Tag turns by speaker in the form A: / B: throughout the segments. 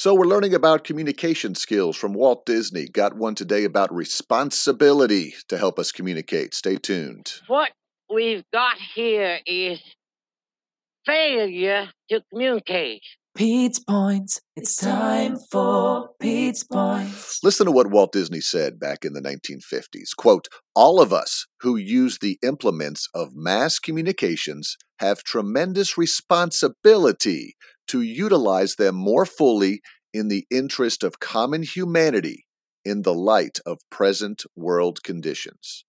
A: So, we're learning about communication skills from Walt Disney. Got one today about responsibility to help us communicate. Stay tuned.
B: What we've got here is failure to communicate.
C: Pete's Points. It's time for Pete's Points.
A: Listen to what Walt Disney said back in the 1950s. Quote, all of us who use the implements of mass communications have tremendous responsibility to utilize them more fully in the interest of common humanity in the light of present world conditions.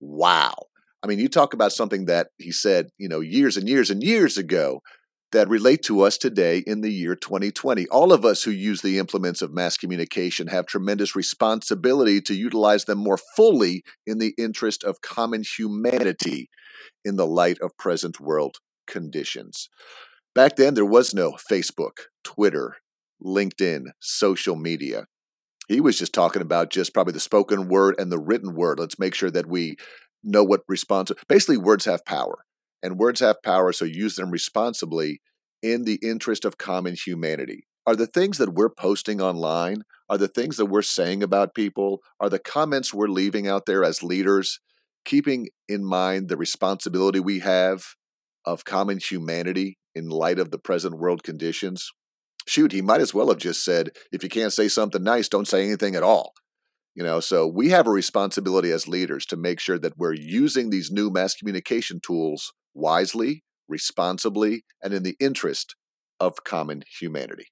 A: Wow. I mean, you talk about something that he said, you know, years and years and years ago that relate to us today in the year 2020. All of us who use the implements of mass communication have tremendous responsibility to utilize them more fully in the interest of common humanity in the light of present world conditions. Back then, there was no Facebook, Twitter, LinkedIn, social media. He was just talking about just probably the spoken word and the written word. Let's make sure that we know what response. Basically, words have power and words have power, so use them responsibly in the interest of common humanity. Are the things that we're posting online, are the things that we're saying about people, are the comments we're leaving out there as leaders, keeping in mind the responsibility we have of common humanity in light of the present world conditions? Shoot, he might as well have just said, if you can't say something nice, don't say anything at all. You know, so we have a responsibility as leaders to make sure that we're using these new mass communication tools wisely, responsibly, and in the interest of common humanity.